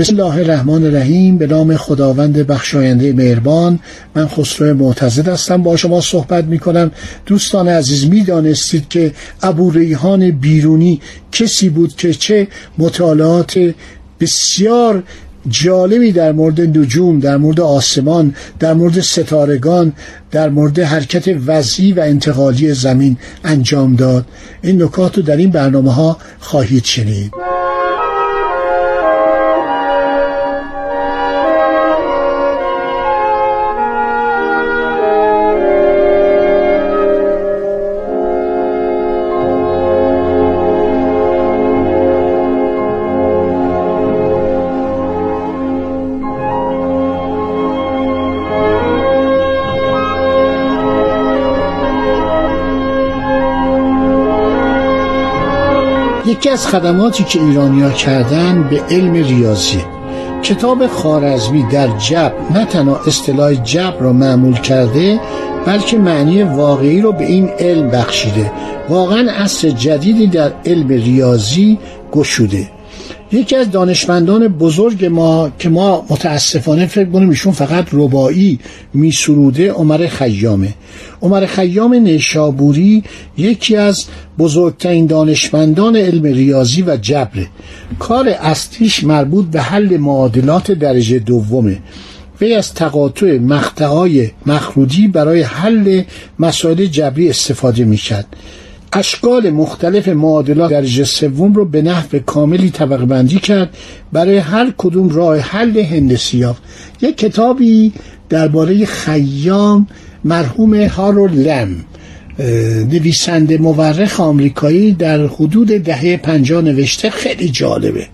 بسم الله الرحمن الرحیم به نام خداوند بخشاینده مهربان. من خسرو معتزد هستم. با شما صحبت می کنم دوستان عزیز می دانستید که ابو ریحان بیرونی کسی بود که چه مطالعات بسیار جالبی در مورد نجوم در مورد آسمان در مورد ستارگان در مورد حرکت وضعی و انتقالی زمین انجام داد. این نکات رو در این برنامه ها خواهید شنید. یکی از خدماتی که ایرانیا کردن به علم ریاضی. کتاب خارزمی در جبر نه تنها اصطلاح جبر را معمول کرده بلکه معنی واقعی رو به این علم بخشیده. واقعا عصر جدیدی در علم ریاضی گشوده. یکی از دانشمندان بزرگ ما که ما متاسفانه فکر کنیم ایشون فقط ربایی میسروده عمر خیامه. عمر خیام نیشابوری یکی از بزرگترین دانشمندان علم ریاضی و جبره کار اصلیش مربوط به حل معادلات درجه دومه. وی از تقاطع مقطعهای مخرودی برای حل مسائل جبری استفاده می‌کرد. اشکال مختلف معادلات درجه سوم رو به نحو کاملی طبقه بندی کرد برای هر کدوم راه حل هندسی یافت یک کتابی درباره خیام مرحوم هارو لم نویسنده مورخ آمریکایی در حدود دهه پنجاه نوشته. خیلی جالبه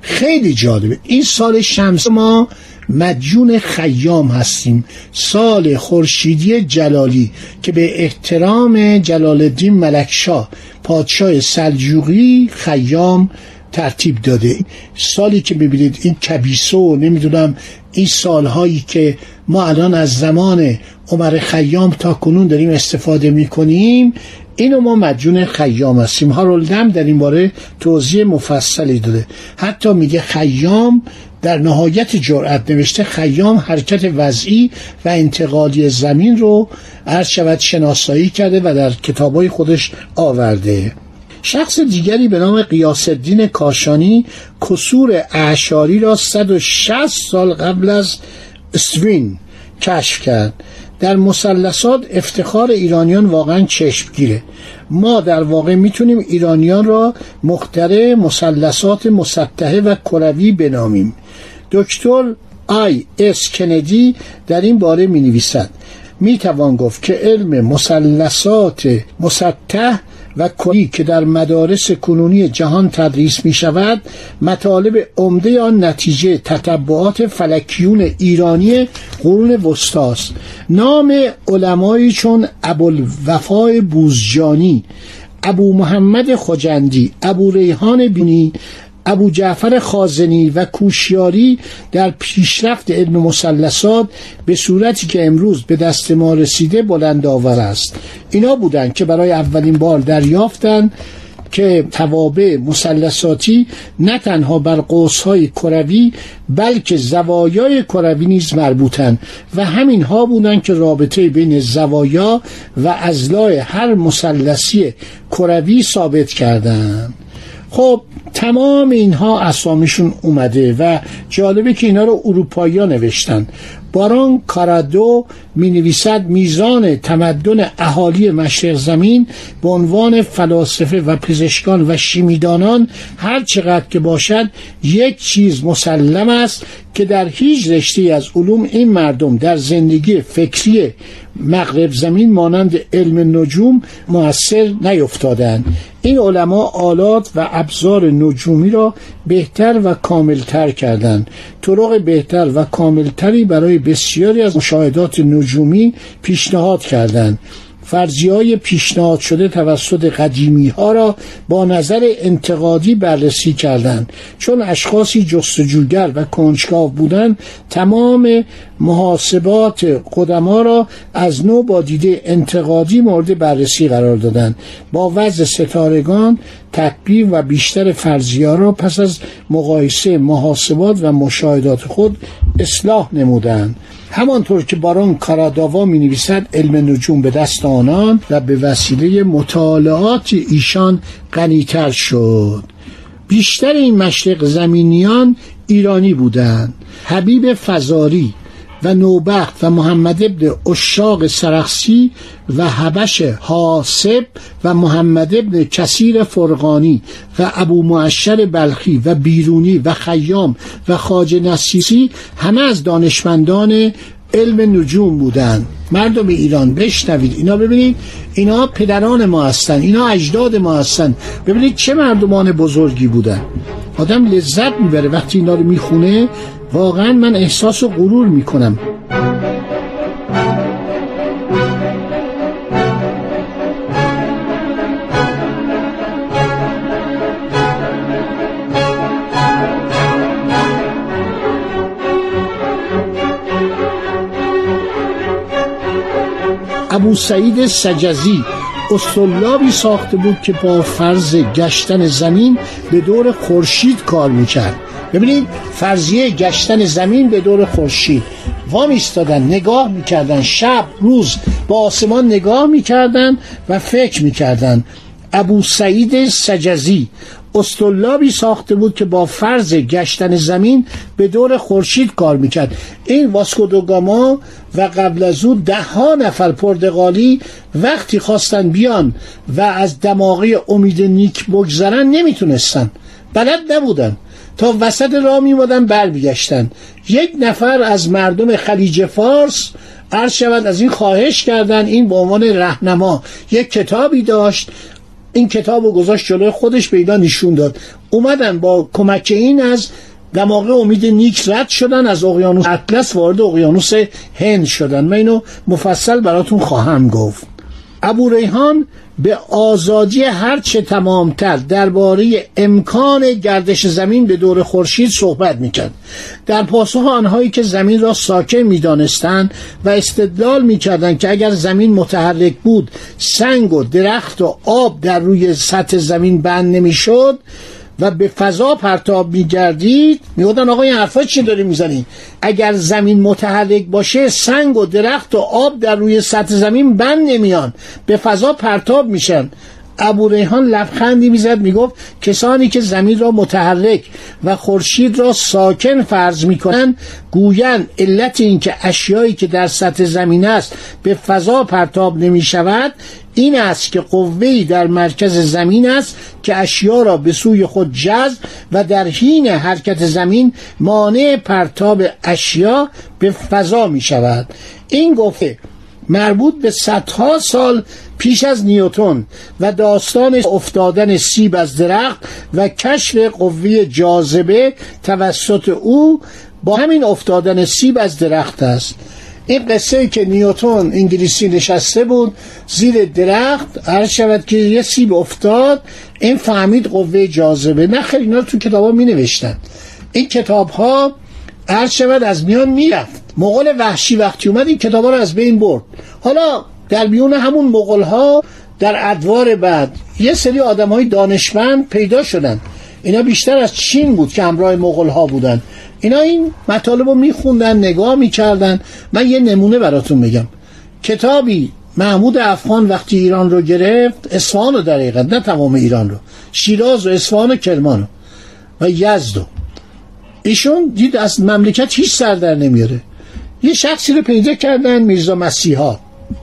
خیلی جالبه. این سال شمس ما مدیون خیام هستیم. سال خورشیدی جلالی که به احترام جلال الدین ملکشاه پادشاه سلجوقی خیام ترتیب داده. سالی که ببینید این کبیسو نمی‌دونم این سالهایی که ما الان از زمان عمر خیام تا کنون داریم استفاده می‌کنیم اینو ما مدیون خیام هستیم. هارولدم در این باره توضیح مفصلی داده. حتی میگه خیام در نهایت جرأت نوشته خیام حرکت وضعی و انتقالی زمین رو عرض شود شناسایی کرده و در کتابای خودش آورده. شخص دیگری به نام قیاس الدین کاشانی کسور اعشاری را 160 سال قبل از اسوین کشف کرد. در مثلثات افتخار ایرانیان واقعا چشمگیره. ما در واقع می‌تونیم ایرانیان را مختره مثلثات مسطحه و کروی بنامیم. دکتر آی اس کندی در این باره می نویسد می توان گفت که علم مثلثات مسطح و کلی که در مدارس کنونی جهان تدریس می شود مطالب عمده آن نتیجه تتبعات فلکیون ایرانی قرون وسطاست نام علمایی چون ابوالوفای بوزجانی ابو محمد خجندی ابو ریحان بینی ابو جعفر خازنی و کوشیاری در پیشرفت علم مسلسات به صورتی که امروز به دست ما رسیده بلند آور است. اینا بودند که برای اولین بار دریافتند که توابع مسلساتی نه تنها بر قوسهای کروی بلکه زوایای کروی نیز مربوطند و همین ها بودند که رابطه بین زوایا و ازلاع هر مسلسی کروی ثابت کردند. خب تمام اینها اسامیشون اومده و جالبه که اینا رو اروپایی ها نوشتن. باران کارادو می نویسد میزان تمدن اهالی مشرق زمین به عنوان فلاسفه و پزشکان و شیمیدانان هر چقدر که باشد یک چیز مسلم است که در هیچ رشته از علوم این مردم در زندگی فکری مغرب زمین مانند علم نجوم موثر نیفتادند. این علما آلات و ابزار نجومی را بهتر و کاملتر کردند طرق بهتر و کاملتری برای بسیاری از مشاهدات نجومی پیشنهاد کردند فرضی های پیشنهاد شده توسط قدیمی ها را با نظر انتقادی بررسی کردند چون اشخاصی جستجوگر و کنجکاو بودند تمام محاسبات قدما را از نو با دیده انتقادی مورد بررسی قرار دادند با وضع ستارگان تطبیق و بیشتر فرضیه را پس از مقایسه محاسبات و مشاهدات خود اصلاح نمودند. همانطور که بارون کاراداوا می نویسد علم نجوم به دست آنان و به وسیله مطالعات ایشان غنیتر شد. بیشتر این مشرق زمینیان ایرانی بودند. حبیب فزاری و نوبخت و محمد ابن اشاق سرخسی و حبش حاسب و محمد ابن کسیر فرقانی و ابو معشر بلخی و بیرونی و خیام و خاج نسیسی همه از دانشمندان علم نجوم بودن مردم ایران بشنوید. اینا ببینید اینا پدران ما هستن اینا اجداد ما هستن. ببینید چه مردمان بزرگی بودن. آدم لذت می‌بره. وقتی اینا رو می‌خونه واقعا من احساس و غرور می‌کنم. ابو سعید سجزی اصطلابی ساخته بود که با فرض گشتن زمین به دور خورشید کار می‌کرد. ببینید فرضیه گشتن زمین به دور خورشید. وام ایستادن نگاه می‌کردن. شب روز با آسمان نگاه می‌کردن و فکر می‌کردن. ابو سعید سجزی استولابی ساخته بود که با فرض گشتن زمین به دور خورشید کار می‌کرد. این واسکودوگاما و قبل از او ده ها نفر پرتغالی وقتی خواستن بیان و از دماغی امید نیک بگذرن نمی‌تونستن. بلد نبودن. تا وسط راه میمادن برمیگشتن. یک نفر از مردم خلیج فارس عرض شود از این خواهش کردن این به عنوان رهنما یک کتابی داشت. این کتاب رو گذاشت جلوی خودش پیدا نشون داد. اومدن با کمک این از دماغه امید نیک رد شدن از اقیانوس اطلس وارد اقیانوس هند شدن. من اینو مفصل براتون خواهم گفت. ابو ریحان به آزادی هرچه تمامتر درباره امکان گردش زمین به دور خورشید صحبت می‌کرد. در پاسخ آنهایی که زمین را ساکن می‌دانستند و استدلال می‌کردند که اگر زمین متحرک بود سنگ و درخت و آب در روی سطح زمین بند نمی‌شد و به فضا پرتاب میگردید می‌گفتن آقا این حرفا چی داری می‌زنی اگر زمین متحرک باشه سنگ و درخت و آب در روی سطح زمین بند نمیان. به فضا پرتاب میشن. ابو ریحان لبخندی می‌زد می‌گفت کسانی که زمین را متحرک و خورشید را ساکن فرض می‌کنند گویند علت اینکه اشیایی که در سطح زمین است به فضا پرتاب نمی‌شود این است که قوهی در مرکز زمین است که اشیا را به سوی خود جذب و در حین حرکت زمین مانع پرتاب اشیا به فضا می شود. این گفته مربوط به صدها سال پیش از نیوتون و داستان افتادن سیب از درخت و کشف قوه جاذبه توسط او با همین افتادن سیب از درخت است. این قصه که نیوتون انگلیسی نشسته بود زیر درخت هر شود که یه سیب افتاد این فهمید قوه جاذبه. نه خیلی اینا تو کتاب ها می نوشتن این کتاب ها هر شود از میان می‌رفت. مغول وحشی وقتی اومد این کتاب ها رو از بین برد. حالا در میون همون مغول ها در ادوار بعد یه سری آدم های دانشمند پیدا شدن. اینا بیشتر از چین بود که همراه مغول ها بودن. اینا این مطالب رو میخوندن نگاه می‌کردن. من یه نمونه براتون بگم کتابی محمود افغان وقتی ایران رو گرفت اصفهان رو در حقیقت نه تمام ایران رو. شیراز و اصفهان و کرمان رو و یزد رو. ایشون دید از مملکت هیچ سر در نمیاره. یه شخصی رو پیدا کردن میرزا مسیحا.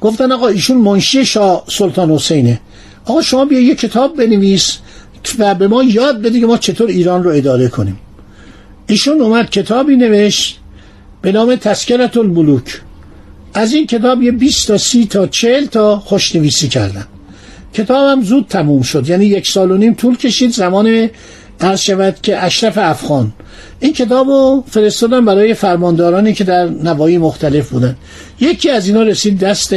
گفتن آقا ایشون منشی شاه سلطان حسینه. آقا شما بیا یه کتاب بنویس و به ما یاد بده که ما چطور ایران رو اداره کنیم. ایشون اومد کتابی نوشت به نام تسکرت الملوک. از این کتاب یه 20 تا 30 تا 40 تا خوشنویسی کردن. کتابم زود تموم شد یعنی یک سال و نیم طول کشید زمان عرض شود که اشرف افغان. این کتاب رو فرستادم برای فرماندارانی که در نوایی مختلف بودن. یکی از اینا رسید دست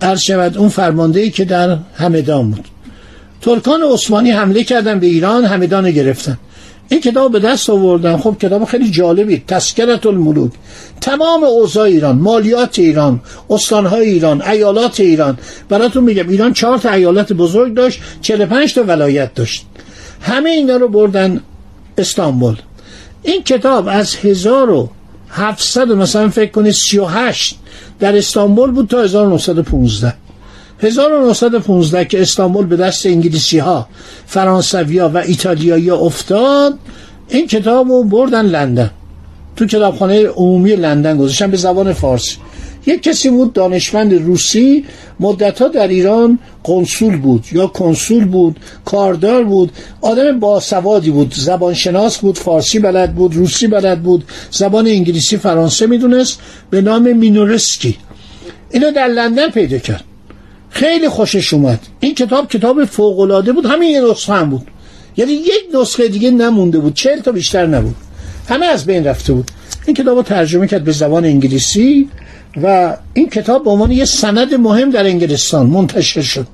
عرض شود اون فرمانده که در همدان بود. ترکان عثمانی حمله کردن به ایران همدان گرفتن. این کتاب به دست آوردن خب کتاب خیلی جالبی. تسکرت الملوک. تمام اوضاع ایران مالیات ایران استانهای ایران ایالات ایران. براتون میگم ایران چهار تا ایالت بزرگ داشت 45 تا ولایت داشت. همه اینا رو بردن استانبول. این کتاب از 1700 مثلا فکر کنید 38 در استانبول بود تا 1915 1915 که استانبول به دست انگلیسی ها فرانسوی ها و ایتالیایی افتاد این کتاب رو بردن لندن. تو کتابخانه عمومی لندن گذاشتن به زبان فارسی. یک کسی بود دانشمند روسی مدتها در ایران کنسول بود یا کنسول بود کاردار بود آدم باسوادی بود زبانشناس بود فارسی بلد بود روسی بلد بود زبان انگلیسی فرانسه می‌دونست به نام مینورسکی. اینو در لندن پیدا کرد. خیلی خوشش اومد. این کتاب کتاب فوقالعاده بود. همین یه نسخه هم بود. یعنی یک نسخه دیگه نمونده بود. چهل تا بیشتر نبود. همه از بین رفته بود. این کتاب رو ترجمه کرد به زبان انگلیسی و این کتاب به عنوان یه سند مهم در انگلستان منتشر شد.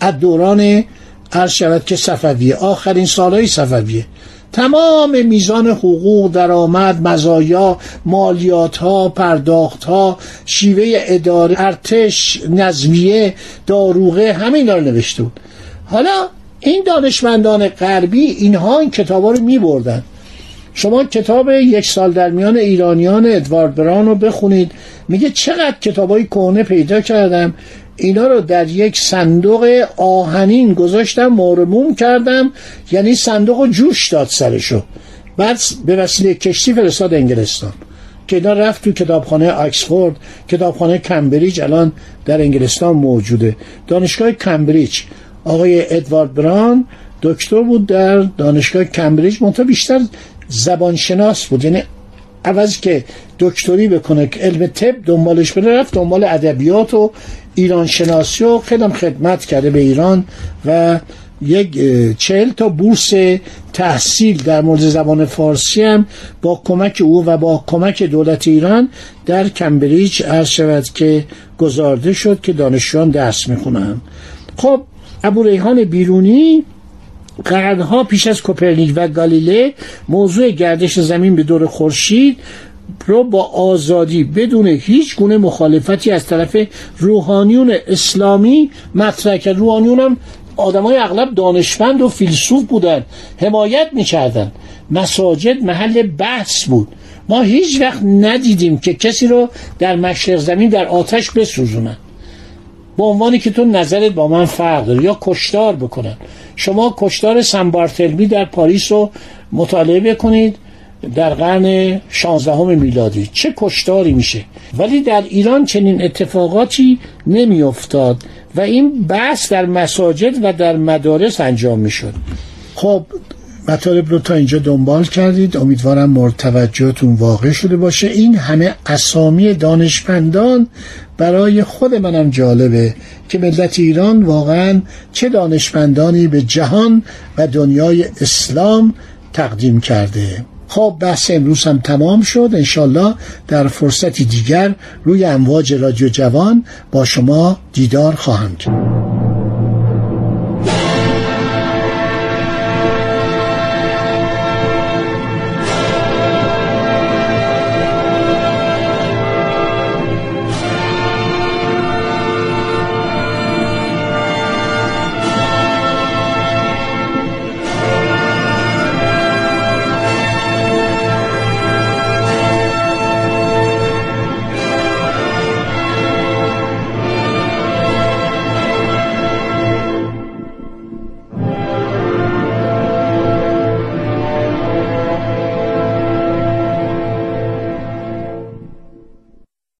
از دوران عرض شود که صفویه. آخرین سالهای صفویه. تمام میزان حقوق درآمد مزایا مالیات ها پرداخت ها شیوه اداره ارتش نظمیه داروغه همین رو نوشته بود. حالا این دانشمندان غربی اینها این کتاب رو می بردن شما کتاب یک سال در میان ایرانیان ادوارد بران رو بخونید. میگه چقدر کتاب های کهنه پیدا کردم. اینا رو در یک صندوق آهنین گذاشتم مورموم کردم یعنی صندوق جوش داد سرشو. بعد به وسیله کشتی فرستاد انگلستان که اینا رفت تو کتابخانه آکسفورد کتابخانه کمبریج الان در انگلستان موجوده. دانشگاه کمبریج. آقای ادوارد بران دکتر بود در دانشگاه کمبریج منتها بیشتر زبانشناس بود. یعنی عوض که دکتری بکنه علم طب دنبالش بره رفت دنبال ادبیات و ایران شناسی و خیلی خدمت کرده به ایران و یک چهل تا بورس تحصیل در مورد زبان فارسی هم با کمک او و با کمک دولت ایران در کمبریج عرض شود که گذارده شد که دانشجویان درس می‌خونن. خب ابو ریحان بیرونی قرنها پیش از کوپرنیک و گالیله موضوع گردش زمین به دور خورشید رو با آزادی بدون هیچ گونه مخالفتی از طرف روحانیون اسلامی مطرح کرد. روحانیون هم های اغلب دانشمند و فیلسوف بودن حمایت می‌کردن. مساجد محل بحث بود. ما هیچ وقت ندیدیم که کسی رو در مشرق زمین در آتش بسوزونن. به عنوانی که تو نظرت با من فرق داره یا کشتار بکنن. شما کشتار سنبارتلمی در پاریس رو مطالعه بکنید. در قرن 16 میلادی. چه کشتاری میشه. ولی در ایران چنین اتفاقاتی نمیافتاد و این بحث در مساجد و در مدارس انجام می‌شد. خب مطالب رو تا اینجا دنبال کردید. امیدوارم مورد توجهتون واقع شده باشه. این همه اسامی دانشمندان برای خود منم جالبه که ملت ایران واقعا چه دانشمندانی به جهان و دنیای اسلام تقدیم کرده. خب بحث امروز هم تمام شد. انشالله در فرصتی دیگر روی امواج رادیو جوان با شما دیدار خواهم کرد.